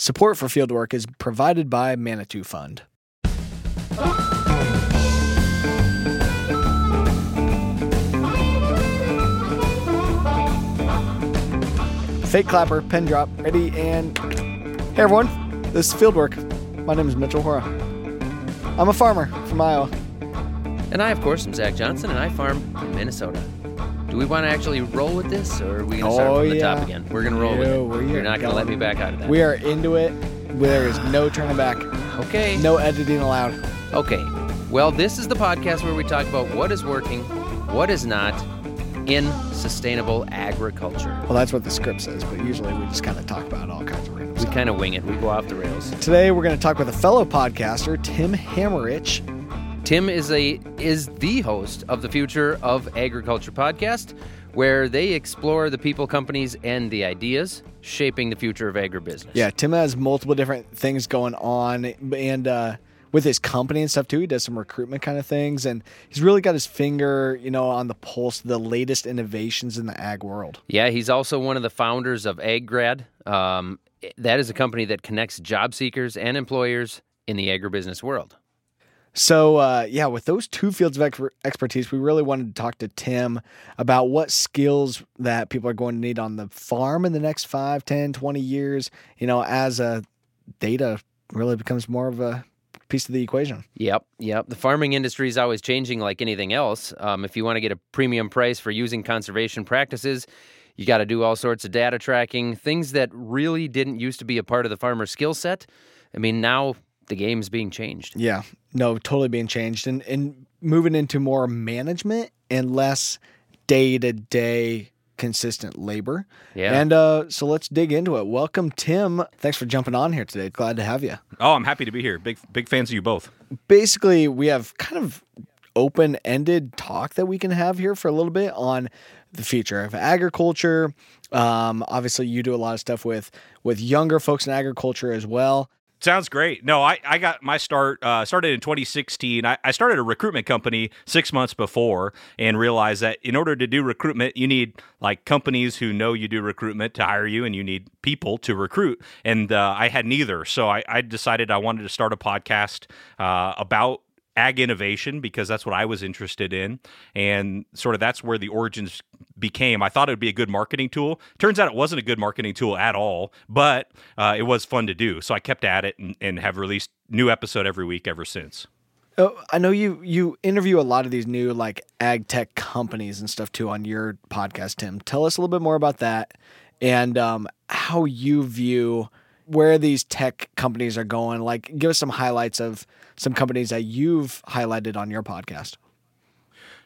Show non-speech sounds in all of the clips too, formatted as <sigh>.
Support for Fieldwork is provided by Manitou Fund. Fake clapper, pen drop, ready, and hey everyone, this is Fieldwork. My name is Mitchell Hora. I'm a farmer from Iowa. And I, of course, am Zach Johnson, and I farm in Minnesota. Do we want to actually roll with this, or are we going to start Oh, from the yeah. top again? We're going to roll No, with it. You're not going to let me back out of that. We are into it. There is no turning back, okay. no editing allowed. Okay. Well, this is the podcast where we talk about what is working, what is not in sustainable agriculture. Well, that's what the script says, but usually we just kind of talk about all kinds of random We stuff. kind of wing it. We go off the rails. Today we're going to talk with a fellow podcaster, Tim Hammerich. Tim is a is the host of the Future of Agriculture podcast, where they explore the people, companies, and the ideas shaping the future of agribusiness. Yeah, Tim has multiple different things going on, and uh, with his company and stuff too, he does some recruitment kind of things, and he's really got his finger, you know, on the pulse of the latest innovations in the ag world. Yeah, he's also one of the founders of AgGrad. Um, that is a company that connects job seekers and employers in the agribusiness world. So, uh, yeah, with those two fields of exper- expertise, we really wanted to talk to Tim about what skills that people are going to need on the farm in the next 5, 10, 20 years, you know, as uh, data really becomes more of a piece of the equation. Yep, yep. The farming industry is always changing like anything else. Um, if you want to get a premium price for using conservation practices, you got to do all sorts of data tracking, things that really didn't used to be a part of the farmer's skill set. I mean, now the game's being changed. Yeah, no, totally being changed and, and moving into more management and less day to day consistent labor. Yeah. And uh, so let's dig into it. Welcome, Tim. Thanks for jumping on here today. Glad to have you. Oh, I'm happy to be here. Big big fans of you both. Basically, we have kind of open ended talk that we can have here for a little bit on the future of agriculture. Um, obviously, you do a lot of stuff with with younger folks in agriculture as well. Sounds great. No, I, I got my start uh, started in 2016. I, I started a recruitment company six months before and realized that in order to do recruitment, you need like companies who know you do recruitment to hire you, and you need people to recruit. And uh, I had neither, so I, I decided I wanted to start a podcast uh, about ag innovation because that's what I was interested in. And sort of that's where the origins became. I thought it would be a good marketing tool. Turns out it wasn't a good marketing tool at all, but uh, it was fun to do. So I kept at it and, and have released new episode every week ever since. Oh, I know you you interview a lot of these new like ag tech companies and stuff too on your podcast, Tim. Tell us a little bit more about that and um, how you view where these tech companies are going. Like, give us some highlights of some companies that you've highlighted on your podcast.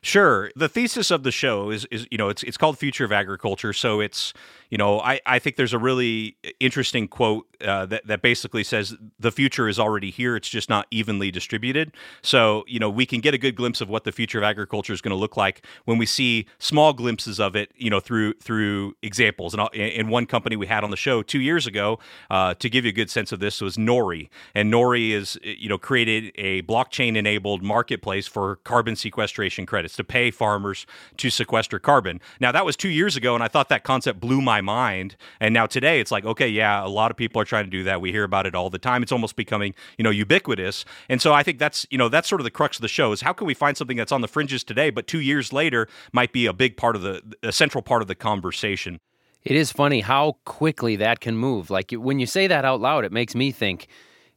Sure. The thesis of the show is, is you know, it's it's called Future of Agriculture. So it's, you know, I, I think there's a really interesting quote uh, that, that basically says the future is already here. It's just not evenly distributed. So, you know, we can get a good glimpse of what the future of agriculture is going to look like when we see small glimpses of it, you know, through through examples. And in one company we had on the show two years ago, uh, to give you a good sense of this, was Nori. And Nori is, you know, created a blockchain enabled marketplace for carbon sequestration credits to pay farmers to sequester carbon. Now, that was two years ago, and I thought that concept blew my mind. And now today, it's like, okay, yeah, a lot of people are trying to do that. We hear about it all the time. It's almost becoming, you know, ubiquitous. And so I think that's, you know, that's sort of the crux of the show is how can we find something that's on the fringes today, but two years later might be a big part of the, a central part of the conversation. It is funny how quickly that can move. Like when you say that out loud, it makes me think,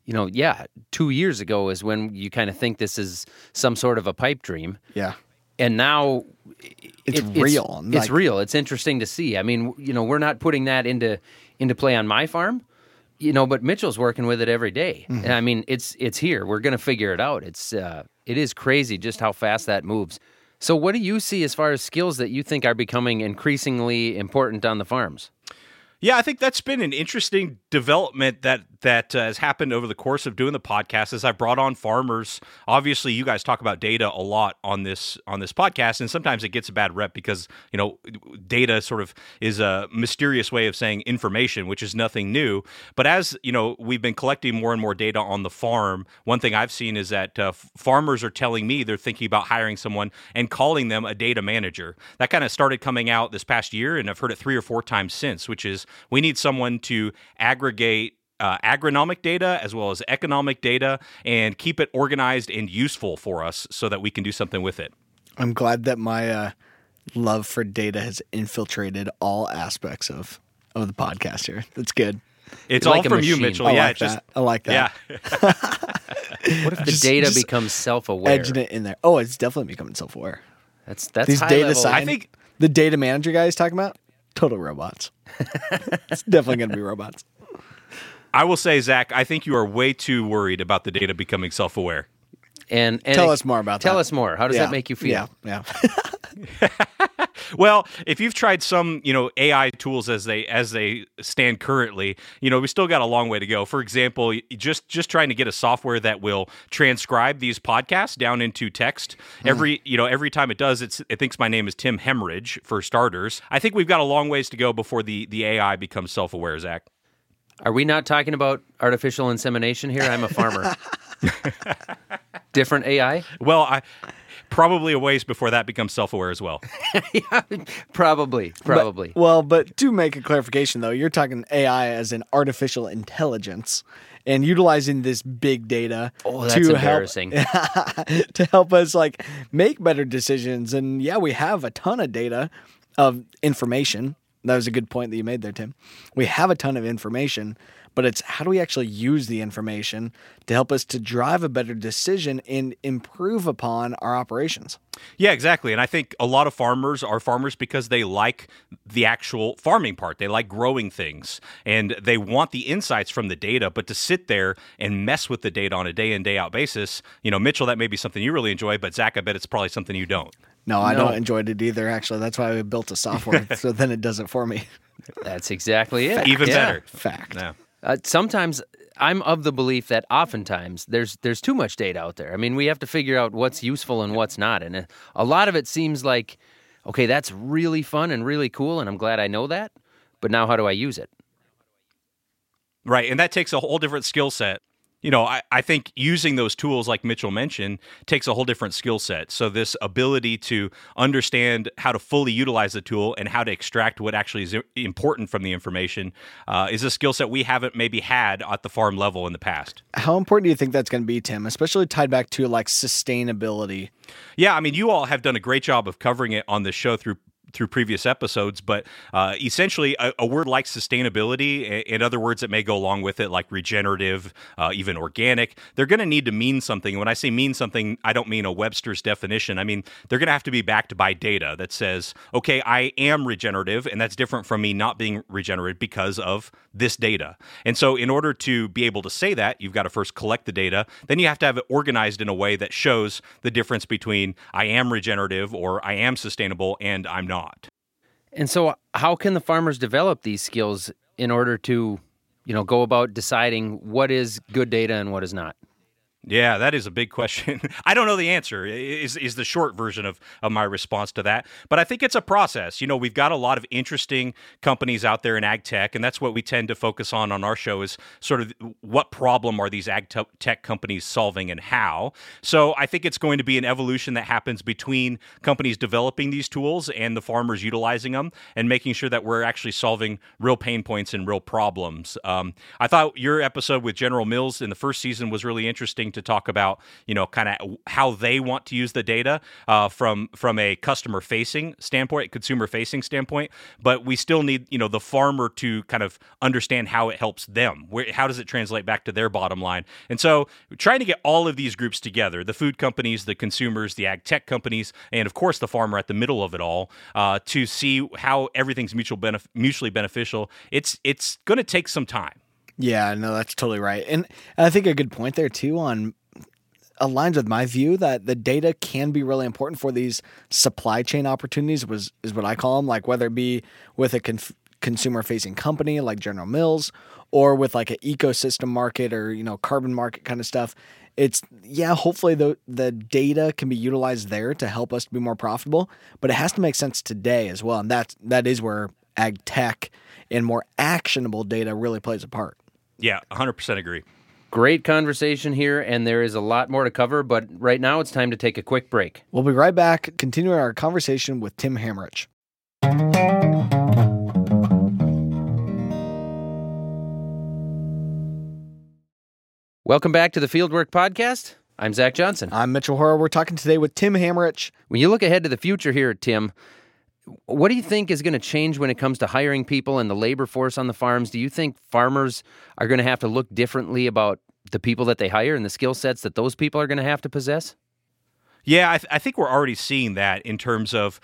you know, yeah, two years ago is when you kind of think this is some sort of a pipe dream. Yeah. And now It's it- real. It's, Like- real. It's interesting to see. I mean, you know, we're not putting that into into play on my farm, you know, but Mitchell's working with it every day. Mm-hmm. And I mean, it's it's here. We're going to figure it out. It's uh, it is crazy just how fast that moves. So, what do you see as far as skills that you think are becoming increasingly important on the farms? Yeah, I think that's been an interesting development that that uh, has happened over the course of doing the podcast. As I've brought on farmers, obviously, you guys talk about data a lot on this on this podcast, and sometimes it gets a bad rep because you know data sort of is a mysterious way of saying information, which is nothing new. But as you know, we've been collecting more and more data on the farm. One thing I've seen is that uh, farmers are telling me they're thinking about hiring someone and calling them a data manager. That kind of started coming out this past year, and I've heard it three or four times since, which is we need someone to aggregate uh, agronomic data as well as economic data and keep it organized and useful for us so that we can do something with it. I'm glad that my uh, love for data has infiltrated all aspects of of the podcast here. That's good. It's You're all like a from you. Mitchell. I yeah, like just that. I like that. yeah. <laughs> What if <laughs> the Just- data just becomes self-aware? Edging it in there. Oh, it's definitely becoming self aware. That's that's These high data level. science, I think- the data manager guy is talking about total robots. it's definitely going to be robots. I will say, Zach, I think you are way too worried about the data becoming self aware. And, and Tell ex- us more about that. Tell that. us more. How does Yeah. that make you feel? Yeah, yeah. <laughs> Well, if you've tried some, you know, AI tools as they as they stand currently, you know, we still got a long way to go. For example, just just trying to get a software that will transcribe these podcasts down into text. Hmm. Every, you know, every time it does, it's it thinks my name is Tim Hemorrhage for starters. I think we've got a long ways to go before the the AI becomes self-aware, Zach. Are we not talking about artificial insemination here? I'm a farmer. <laughs> Different AI? Well, I probably a ways before that becomes self-aware as well. <laughs> yeah, Probably. Probably. But- well, but to make a clarification though, you're talking AI as an artificial intelligence and utilizing this big data oh, that's to embarrassing. help <laughs> to help us like make better decisions. And yeah, we have a ton of data of information. That was a good point that you made there, Tim. We have a ton of information, but it's how do we actually use the information to help us to drive a better decision and improve upon our operations? Yeah, exactly. And I think a lot of farmers are farmers because they like the actual farming part. They like growing things and they want the insights from the data, but to sit there and mess with the data on a day in, day out basis, you know, Mitchell, that may be something you really enjoy, but Zach, I bet it's probably something you don't. No, I No. don't enjoy it either. Actually, that's why we built a software <laughs> so then it does it for me. That's exactly it. Even Yeah. better. Fact. Yeah. Uh, sometimes I'm of the belief that oftentimes there's there's too much data out there. I mean, we have to figure out what's useful and what's not, and a- a lot of it seems like, okay, that's really fun and really cool, and I'm glad I know that. But now, how do I use it? Right. And that takes a whole different skill set. You know, I, I think using those tools, like Mitchell mentioned, takes a whole different skill set. So, this ability to understand how to fully utilize the tool and how to extract what actually is important from the information uh, is a skill set we haven't maybe had at the farm level in the past. How important do you think that's going to be, Tim? Especially tied back to like sustainability. Yeah, I mean, you all have done a great job of covering it on the show through through previous episodes, but uh, essentially, a, a word like sustainability, in other words, that may go along with it, like regenerative, uh, even organic, they're going to need to mean something. When I say mean something, I don't mean a Webster's definition. I mean they're going to have to be backed by data that says, okay, I am regenerative, and that's different from me not being regenerative because of this data. And so, in order to be able to say that, you've got to first collect the data. Then you have to have it organized in a way that shows the difference between I am regenerative or I am sustainable and I'm not. And so, how can the farmers develop these skills in order to, you know, go about deciding what is good data and what is not? Yeah, that is a big question. <laughs> I don't know the answer. Is is the short version of, of my response to that. But I think it's a process. You know, we've got a lot of interesting companies out there in ag tech, and that's what we tend to focus on on our show is sort of what problem are these ag tech companies solving and how. So I think it's going to be an evolution that happens between companies developing these tools and the farmers utilizing them, and making sure that we're actually solving real pain points and real problems. Um, I thought your episode with General Mills in the first season was really interesting to talk about, you know, kind of how they want to use the data uh, from from a customer facing standpoint, consumer facing standpoint. But we still need, you know, the farmer to kind of understand how it helps them. Where how does it translate back to their bottom line? And so, trying to get all of these groups together: the food companies, the consumers, the ag tech companies, and of course the farmer at the middle of it all, uh, to see how everything's mutual benef- mutually beneficial. It's it's going to take some time. Yeah, no, that's totally right. And I think a good point there too on aligns with my view that the data can be really important for these supply chain opportunities was is what I call them like whether it be with a conf- consumer facing company like General Mills or with like an ecosystem market or you know carbon market kind of stuff it's yeah hopefully the the data can be utilized there to help us be more profitable but it has to make sense today as well and that's that is where ag tech and more actionable data really plays a part Yeah, 100% agree. Great conversation here, and there is a lot more to cover, but right now it's time to take a quick break. We'll be right back, continuing our conversation with Tim Hammerich. Welcome back to the Fieldwork Podcast. I'm Zach Johnson. I'm Mitchell Hora. We're talking today with Tim Hammerich. When you look ahead to the future here, Tim, what do you think is going to change when it comes to hiring people and the labor force on the farms? Do you think farmers are going to have to look differently about the people that they hire and the skill sets that those people are going to have to possess? Yeah, I, th- I think we're already seeing that in terms of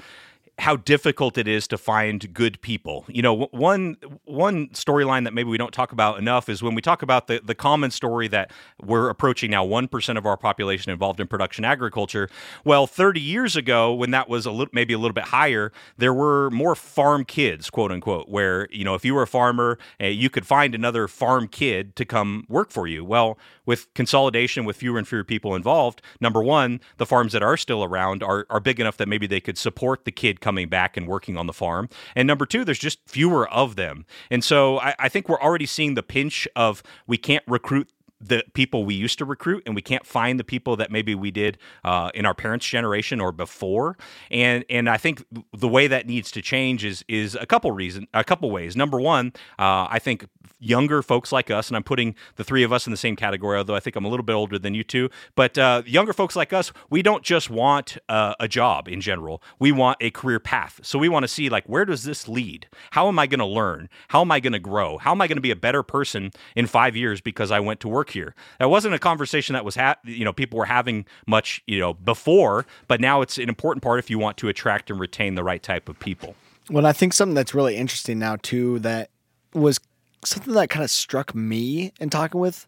how difficult it is to find good people. You know, one one storyline that maybe we don't talk about enough is when we talk about the the common story that we're approaching now 1% of our population involved in production agriculture. Well, 30 years ago when that was a little maybe a little bit higher, there were more farm kids, quote unquote, where, you know, if you were a farmer, uh, you could find another farm kid to come work for you. Well, with consolidation with fewer and fewer people involved, number 1, the farms that are still around are are big enough that maybe they could support the kid coming back and working on the farm. And number two, there's just fewer of them. And so I, I think we're already seeing the pinch of we can't recruit the people we used to recruit and we can't find the people that maybe we did uh, in our parents generation or before. And and i think the way that needs to change is is a couple reasons a couple ways. Number one uh, i think younger folks like us and i'm putting the three of us in the same category although i think i'm a little bit older than you two but uh, younger folks like us we don't just want uh, a job in general. We want a career path. So we want to see like where does this lead? How am i going to learn? How am i going to grow? How am i going to be a better person in five years because i went to work here. That wasn't a conversation that was ha- you know people were having much you know before, but now it's an important part if you want to attract and retain the right type of people. Well, I think something that's really interesting now too that was something that kind of struck me in talking with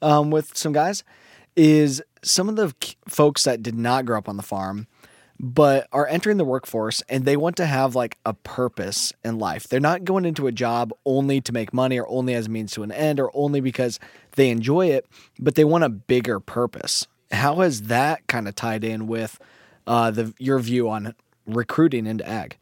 um, with some guys is some of the folks that did not grow up on the farm but are entering the workforce and they want to have like a purpose in life. They're not going into a job only to make money or only as a means to an end or only because they enjoy it, but they want a bigger purpose. How has that kind of tied in with uh, the your view on recruiting into ag?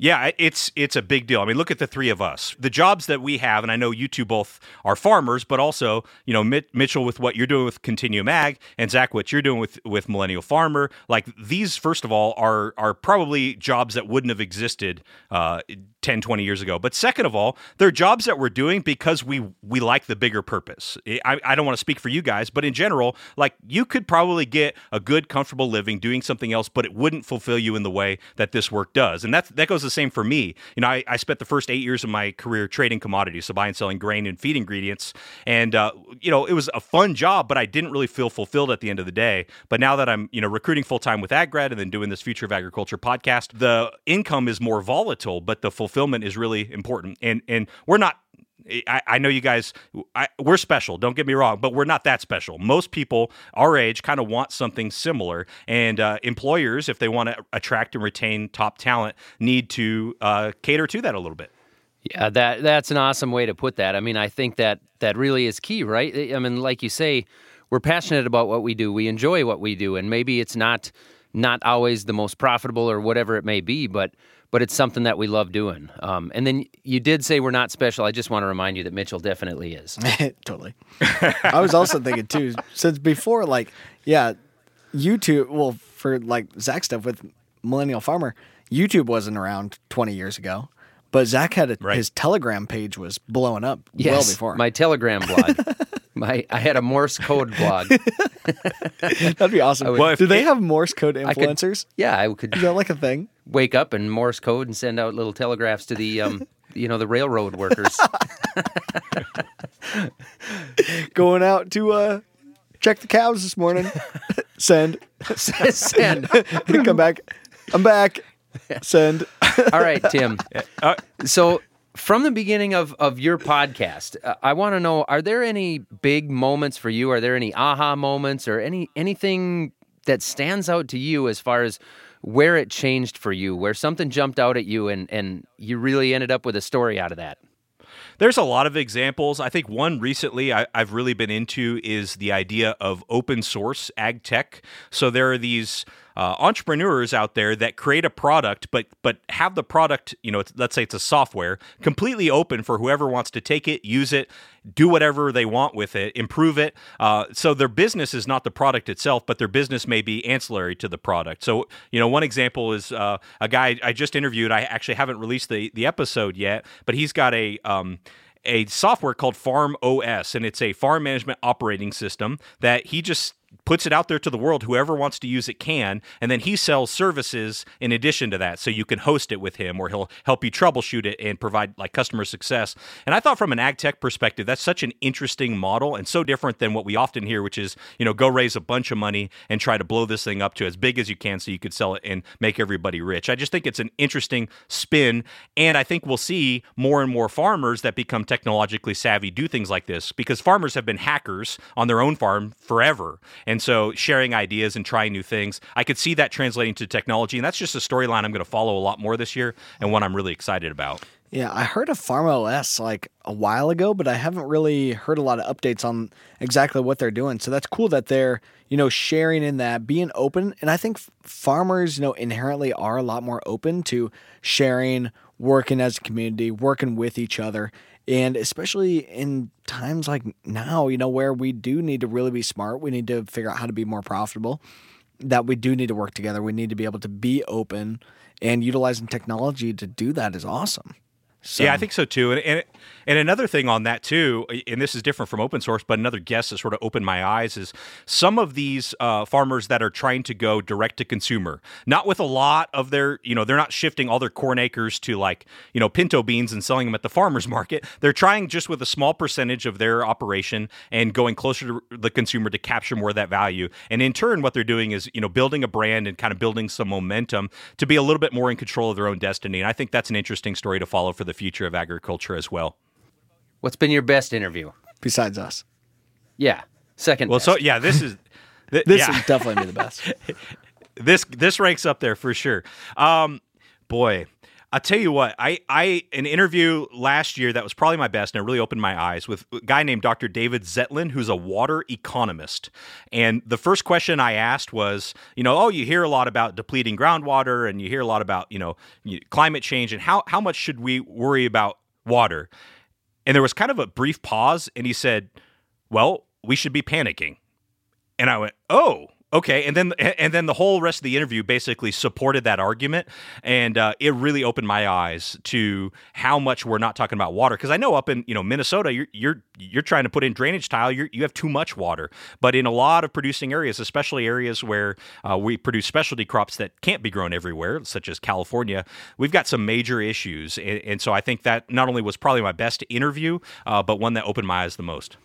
Yeah, it's it's a big deal. I mean, look at the three of us. The jobs that we have, and I know you two both are farmers, but also, you know, Mitchell with what you're doing with Continuum Ag, and Zach what you're doing with with Millennial Farmer. Like these, first of all, are are probably jobs that wouldn't have existed uh, 10, 20 years ago. But second of all, they're jobs that we're doing because we we like the bigger purpose. I, I don't want to speak for you guys, but in general, like you could probably get a good, comfortable living doing something else, but it wouldn't fulfill you in the way that this work does. And that's that goes the same for me. You know, I, I spent the first eight years of my career trading commodities, so buying, selling grain and feed ingredients. And uh, you know, it was a fun job, but I didn't really feel fulfilled at the end of the day. But now that I'm, you know, recruiting full time with AgGrad and then doing this Future of Agriculture podcast, the income is more volatile, but the fulfillment is really important. And and we're not I, I, know you guys, I, we're special, don't get me wrong, but we're not that special. Most people our age kind of want something similar. And uh, employers, if they want to attract and retain top talent, need to uh, cater to that a little bit. Yeah, that that's an awesome way to put that. I mean, I think that that really is key, right? I mean, like you say, we're passionate about what we do. We enjoy what we do, and maybe it's not not always the most profitable or whatever it may be, but but it's something that we love doing. Um, and then you did say we're not special. I just want to remind you that Mitchell definitely is. <laughs> totally. I was also thinking too, since before, like, yeah, YouTube, well, for like Zach stuff with Millennial Farmer, YouTube wasn't around 20 years ago. But Zach had a, right. his Telegram page was blowing up yes, well before. My Telegram blog. <laughs> my I had a Morse code blog. <laughs> That'd be awesome. Would, well, Do they have Morse code influencers? I could, yeah, I could. Is that like a thing? Wake up and Morse code and send out little telegraphs to the um, <laughs> you know, the railroad workers. <laughs> Going out to uh, check the cows this morning. Send. Send. Come back. I'm back. Send. All right, Tim. Uh, so from the beginning of, of your podcast, uh, I want to know: Are there any big moments for you? Are there any aha moments, or any anything that stands out to you as far as where it changed for you, where something jumped out at you, and and you really ended up with a story out of that? There's a lot of examples. I think one recently I, have really been into is the idea of open source ag tech. So there are these uh, entrepreneurs out there that create a product, but but have the product, you know, let's say it's a software, completely open for whoever wants to take it, use it, do whatever they want with it, improve it. Uh, so their business is not the product itself, but their business may be ancillary to the product. So you know, one example is uh, a guy I just interviewed. I actually haven't released the the episode yet, but he's got a um, a software called Farm OS, and it's a farm management operating system that he just puts it out there to the world. Whoever wants to use it can. And then he sells services in addition to that. So you can host it with him or he'll help you troubleshoot it and provide like customer success. And I thought from an ag tech perspective, that's such an interesting model and so different than what we often hear, which is, you know, go raise a bunch of money and try to blow this thing up to as big as you can so you could sell it and make everybody rich. I just think it's an interesting spin. And I think we'll see more and more farmers that become technologically savvy do things like this because farmers have been hackers on their own farm forever. And so sharing ideas and trying new things, I could see that translating to technology. And that's just a storyline I'm going to follow a lot more this year and one I'm really excited about. Yeah, I heard of Farm OS like a while ago, but I haven't really heard a lot of updates on exactly what they're doing. So that's cool that they're, you know, sharing in that, being open. And I think farmers, you know, inherently are a lot more open to sharing, working as a community, working with each other. And especially in times like now, you know, where we do need to really be smart, we need to figure out how to be more profitable, that we do need to work together. We need to be able to be open and utilizing technology to do that is awesome. So. Yeah, I think so too. And, and and another thing on that too, and this is different from open source, but another guess that sort of opened my eyes is some of these uh, farmers that are trying to go direct to consumer, not with a lot of their, you know, they're not shifting all their corn acres to like, you know, pinto beans and selling them at the farmers <laughs> market. They're trying just with a small percentage of their operation and going closer to the consumer to capture more of that value. And in turn, what they're doing is, you know, building a brand and kind of building some momentum to be a little bit more in control of their own destiny. And I think that's an interesting story to follow for the future of agriculture as well. What's been your best interview besides us? Yeah, second. Well, best. so yeah, this is <laughs> th- this yeah. is definitely the best. <laughs> this this ranks up there for sure. Um, boy, I'll tell you what, I, I an interview last year that was probably my best and it really opened my eyes with a guy named Dr. David Zetland, who's a water economist. And the first question I asked was, you know, oh, you hear a lot about depleting groundwater and you hear a lot about, you know, climate change and how, how much should we worry about water? And there was kind of a brief pause and he said, well, we should be panicking. And I went, oh, Okay, and then and then the whole rest of the interview basically supported that argument, and uh, it really opened my eyes to how much we're not talking about water. Because I know up in you know Minnesota, you're you're you're trying to put in drainage tile, you you have too much water. But in a lot of producing areas, especially areas where uh, we produce specialty crops that can't be grown everywhere, such as California, we've got some major issues. And, and so I think that not only was probably my best interview, uh, but one that opened my eyes the most.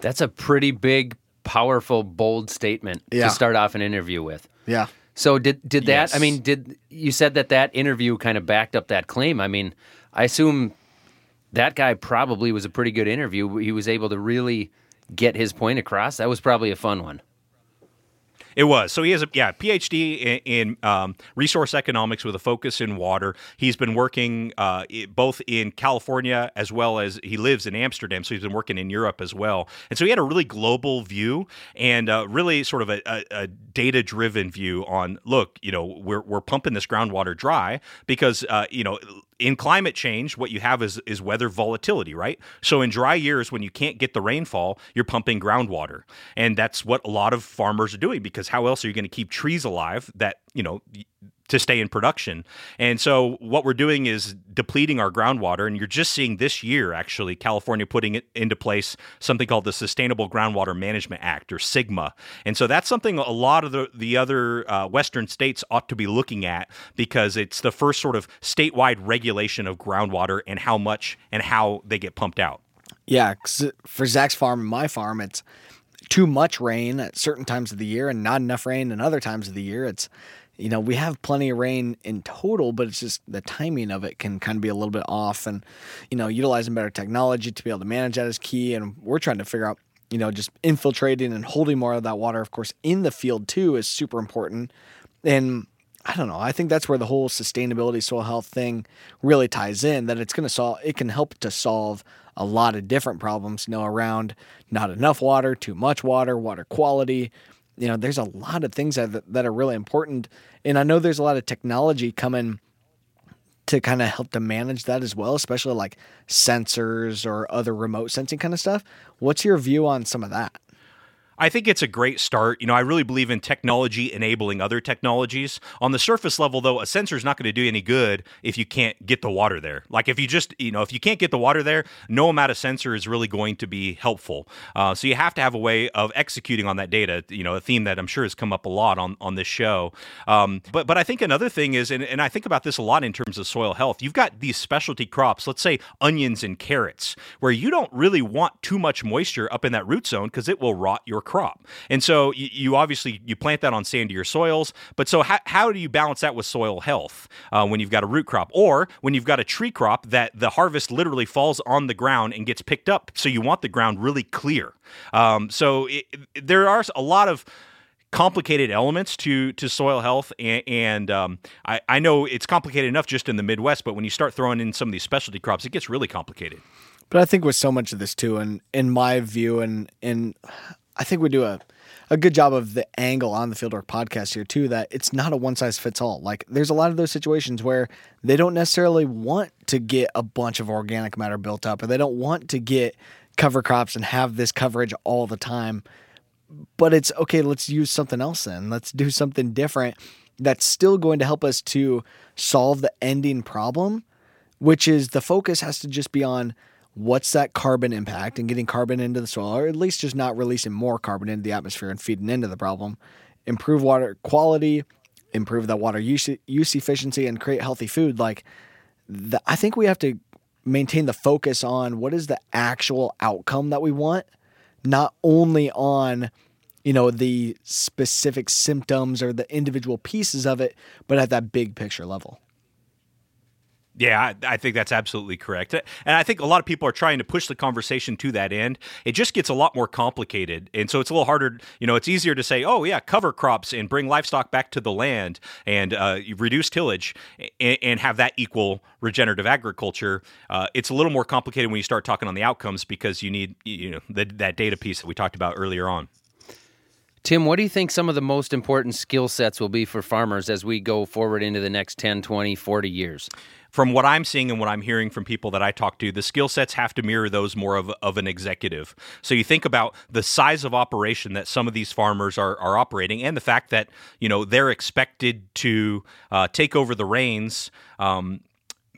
That's a pretty big powerful, bold statement yeah. to start off an interview with. Yeah. So did did that? Yes. I mean, did you said that that interview kind of backed up that claim? I mean, I assume that guy probably was a pretty good interview. He was able to really get his point across. That was probably a fun one. It was. So he has a yeah PhD in, in um, resource economics with a focus in water. He's been working uh, both in California as well as he lives in Amsterdam. So he's been working in Europe as well. And so he had a really global view and uh, really sort of a, a, a data driven view on look, you know, we're we're pumping this groundwater dry because uh, you know in climate change, what you have is is weather volatility, right? So in dry years, when you can't get the rainfall, you're pumping groundwater, and that's what a lot of farmers are doing because how else are you going to keep trees alive that you know to stay in production. And so what we're doing is depleting our groundwater. And you're just seeing this year, actually, California putting it into place something called the Sustainable Groundwater Management Act or SGMA. And so that's something a lot of the, the other uh, Western states ought to be looking at because it's the first sort of statewide regulation of groundwater and how much and how they get pumped out. Yeah, for Zach's farm and my farm, it's too much rain at certain times of the year and not enough rain in other times of the year. It's you know, we have plenty of rain in total, but it's just the timing of it can kind of be a little bit off. And, you know, utilizing better technology to be able to manage that is key. And we're trying to figure out, you know, just infiltrating and holding more of that water, of course, in the field too is super important. And I don't know. I think that's where the whole sustainability soil health thing really ties in. That it's going to solve. It can help to solve a lot of different problems. You know, around not enough water, too much water, water quality, you know, there's a lot of things that that are really important, and I know there's a lot of technology coming to kind of help to manage that as well, especially like sensors or other remote sensing kind of stuff. What's your view on some of that? I think it's a great start. You know, I really believe in technology enabling other technologies. On the surface level, though, a sensor is not going to do any good if you can't get the water there. Like if you just, you know, if you can't get the water there, no amount of sensor is really going to be helpful. Uh, so you have to have a way of executing on that data. You know, a theme that I'm sure has come up a lot on on this show. Um, but but I think another thing is, and, and I think about this a lot in terms of soil health. You've got these specialty crops, let's say onions and carrots, where you don't really want too much moisture up in that root zone because it will rot your crop. And so you, you, obviously you plant that on sandier soils. But so how, how do you balance that with soil health uh, when you've got a root crop or when you've got a tree crop that the harvest literally falls on the ground and gets picked up? So you want the ground really clear. Um, so it, there are a lot of complicated elements to to soil health and, and um, I, I know it's complicated enough just in the midwest but when you start throwing in some of these specialty crops it gets really complicated but i think with so much of this too and in my view and and I think we do a a good job of the angle on the Fieldwork podcast here too that it's not a one size fits all. Like there's a lot of those situations where they don't necessarily want to get a bunch of organic matter built up or they don't want to get cover crops and have this coverage all the time. But it's okay, let's use something else then. Let's do something different that's still going to help us to solve the ending problem, which is the focus has to just be on what's that carbon impact and getting carbon into the soil, or at least just not releasing more carbon into the atmosphere and feeding into the problem, improve water quality, improve the water use, use efficiency, and create healthy food. Like, the, I think we have to maintain the focus on what is the actual outcome that we want, not only on you know the specific symptoms or the individual pieces of it, but at that big picture level. Yeah, I, I, think that's absolutely correct. And I think a lot of people are trying to push the conversation to that end. It just gets a lot more complicated. And so it's a little harder. You know, it's easier to say, oh, yeah, cover crops and bring livestock back to the land and uh, reduce tillage and, and, have that equal regenerative agriculture. Uh, it's a little more complicated when you start talking on the outcomes because you need, you know, the, that data piece that we talked about earlier on. Tim, what do you think some of the most important skill sets will be for farmers as we go forward into the next 10, 20, 40 years? From what I'm seeing and what I'm hearing from people that I talk to, the skill sets have to mirror those more of, of an executive. So you think about the size of operation that some of these farmers are, are operating and the fact that, you know, they're expected to uh, take over the reins um,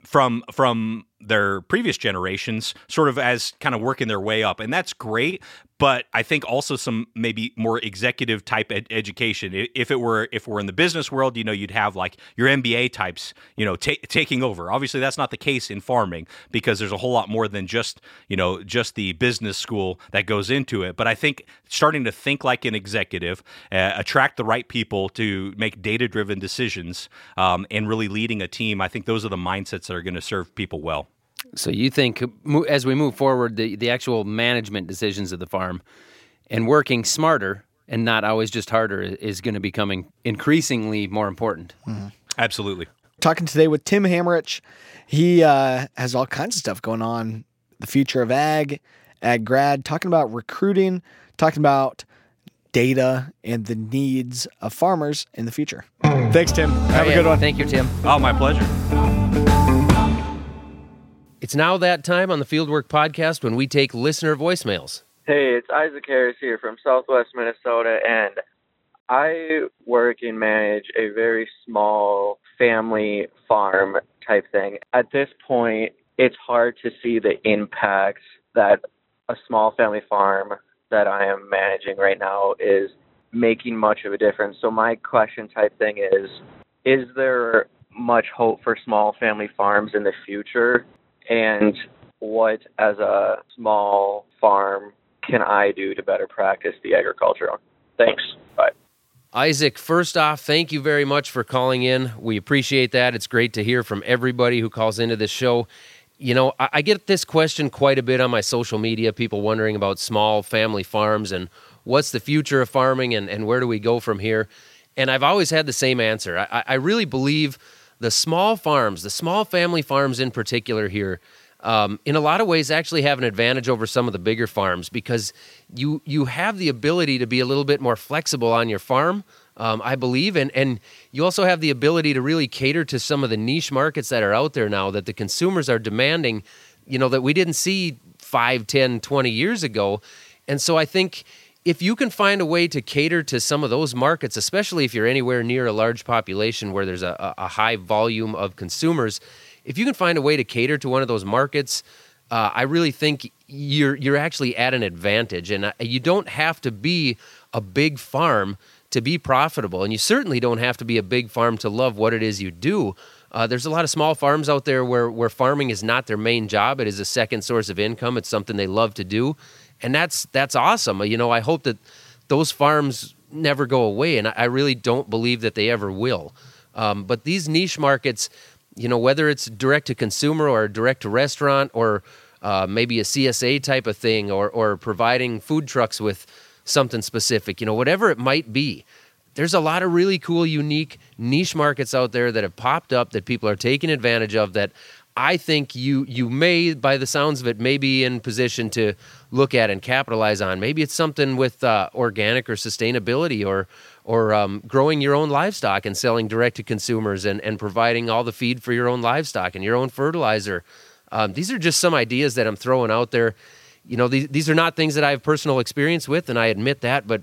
from from their previous generations sort of as kind of working their way up and that's great but I think also some maybe more executive type ed- education. If it were if we're in the business world, you know, you'd have like your MBA types, you know, ta- taking over. Obviously, that's not the case in farming because there's a whole lot more than just you know just the business school that goes into it. But I think starting to think like an executive, uh, attract the right people to make data driven decisions, um, and really leading a team. I think those are the mindsets that are going to serve people well. So you think as we move forward, the, the actual management decisions of the farm and working smarter and not always just harder is going to becoming increasingly more important. Mm-hmm. Absolutely. Talking today with Tim Hammerich. He uh, has all kinds of stuff going on. The future of ag, ag grad, talking about recruiting, talking about data and the needs of farmers in the future. Thanks, Tim. Have oh, a good one. Thank you, Tim. Oh, my pleasure. It's now that time on the Fieldwork podcast when we take listener voicemails. Hey, it's Isaac Harris here from Southwest Minnesota, and I work and manage a very small family farm type thing. At this point, it's hard to see the impact that a small family farm that I am managing right now is making much of a difference. So my question type thing is is there much hope for small family farms in the future and what, as a small farm, can I do to better practice the agriculture? Thanks. Bye. Isaac, first off, thank you very much for calling in. We appreciate that. It's great to hear from everybody who calls into this show. You know, I, get this question quite a bit on my social media, people wondering about small family farms and what's the future of farming and, and where do we go from here. And I've always had the same answer. I, I really believe the small farms, the small family farms in particular here, um, in a lot of ways actually have an advantage over some of the bigger farms because you you have the ability to be a little bit more flexible on your farm. Um, I believe, and and you also have the ability to really cater to some of the niche markets that are out there now that the consumers are demanding, you know, that we didn't see 5, 10, 20 years ago. And so I think if you can find a way to cater to some of those markets, especially if you're anywhere near a large population where there's a, a high volume of consumers, if you can find a way to cater to one of those markets, uh, I really think you're you're actually at an advantage, and uh, you don't have to be a big farm to be profitable, and you certainly don't have to be a big farm to love what it is you do. Uh, there's a lot of small farms out there where where farming is not their main job; it is a second source of income. It's something they love to do, and that's that's awesome. You know, I hope that those farms never go away, and I really don't believe that they ever will. Um, but these niche markets, you know, whether it's direct to consumer or direct to restaurant or uh, maybe a CSA type of thing, or or providing food trucks with something specific, you know, whatever it might be. There's a lot of really cool, unique niche markets out there that have popped up that people are taking advantage of that I think you you may, by the sounds of it, may be in position to look at and capitalize on. Maybe it's something with uh, organic or sustainability, or or um, growing your own livestock and selling direct to consumers, and and providing all the feed for your own livestock and your own fertilizer. Um, these are just some ideas that I'm throwing out there. You know, these these are not things that I have personal experience with, and I admit that. But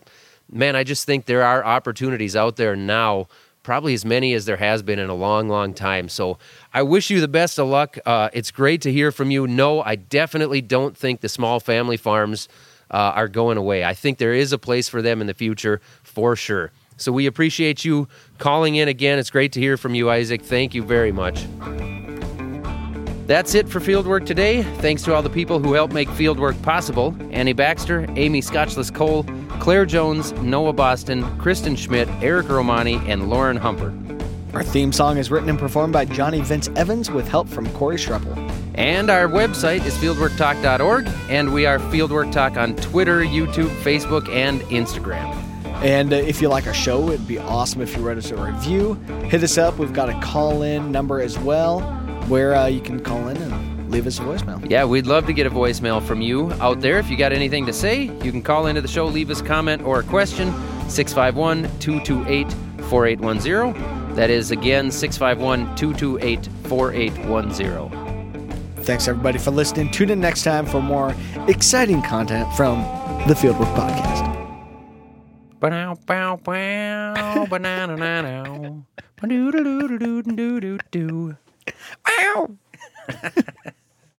man, I just think there are opportunities out there now probably as many as there has been in a long, long time. So I wish you the best of luck. Uh, it's great to hear from you. No, I definitely don't think the small family farms uh, are going away. I think there is a place for them in the future for sure. So we appreciate you calling in again. It's great to hear from you, Isaac. Thank you very much. That's it for Fieldwork today. Thanks to all the people who helped make Fieldwork possible Annie Baxter, Amy Scotchless Cole, Claire Jones, Noah Boston, Kristen Schmidt, Eric Romani, and Lauren Humper. Our theme song is written and performed by Johnny Vince Evans with help from Corey Schruppel. And our website is fieldworktalk.org, and we are Fieldwork Talk on Twitter, YouTube, Facebook, and Instagram. And uh, if you like our show, it'd be awesome if you wrote us a review. Hit us up. We've got a call in number as well where uh, you can call in and leave us a voicemail. Yeah, we'd love to get a voicemail from you out there. If you got anything to say, you can call into the show, leave us a comment or a question, 651 228 4810. That is again 651 228 4810. Thanks everybody for listening. Tune in next time for more exciting content from the Fieldwork Podcast. Bow, bow, bow, banana, banana, doo <laughs>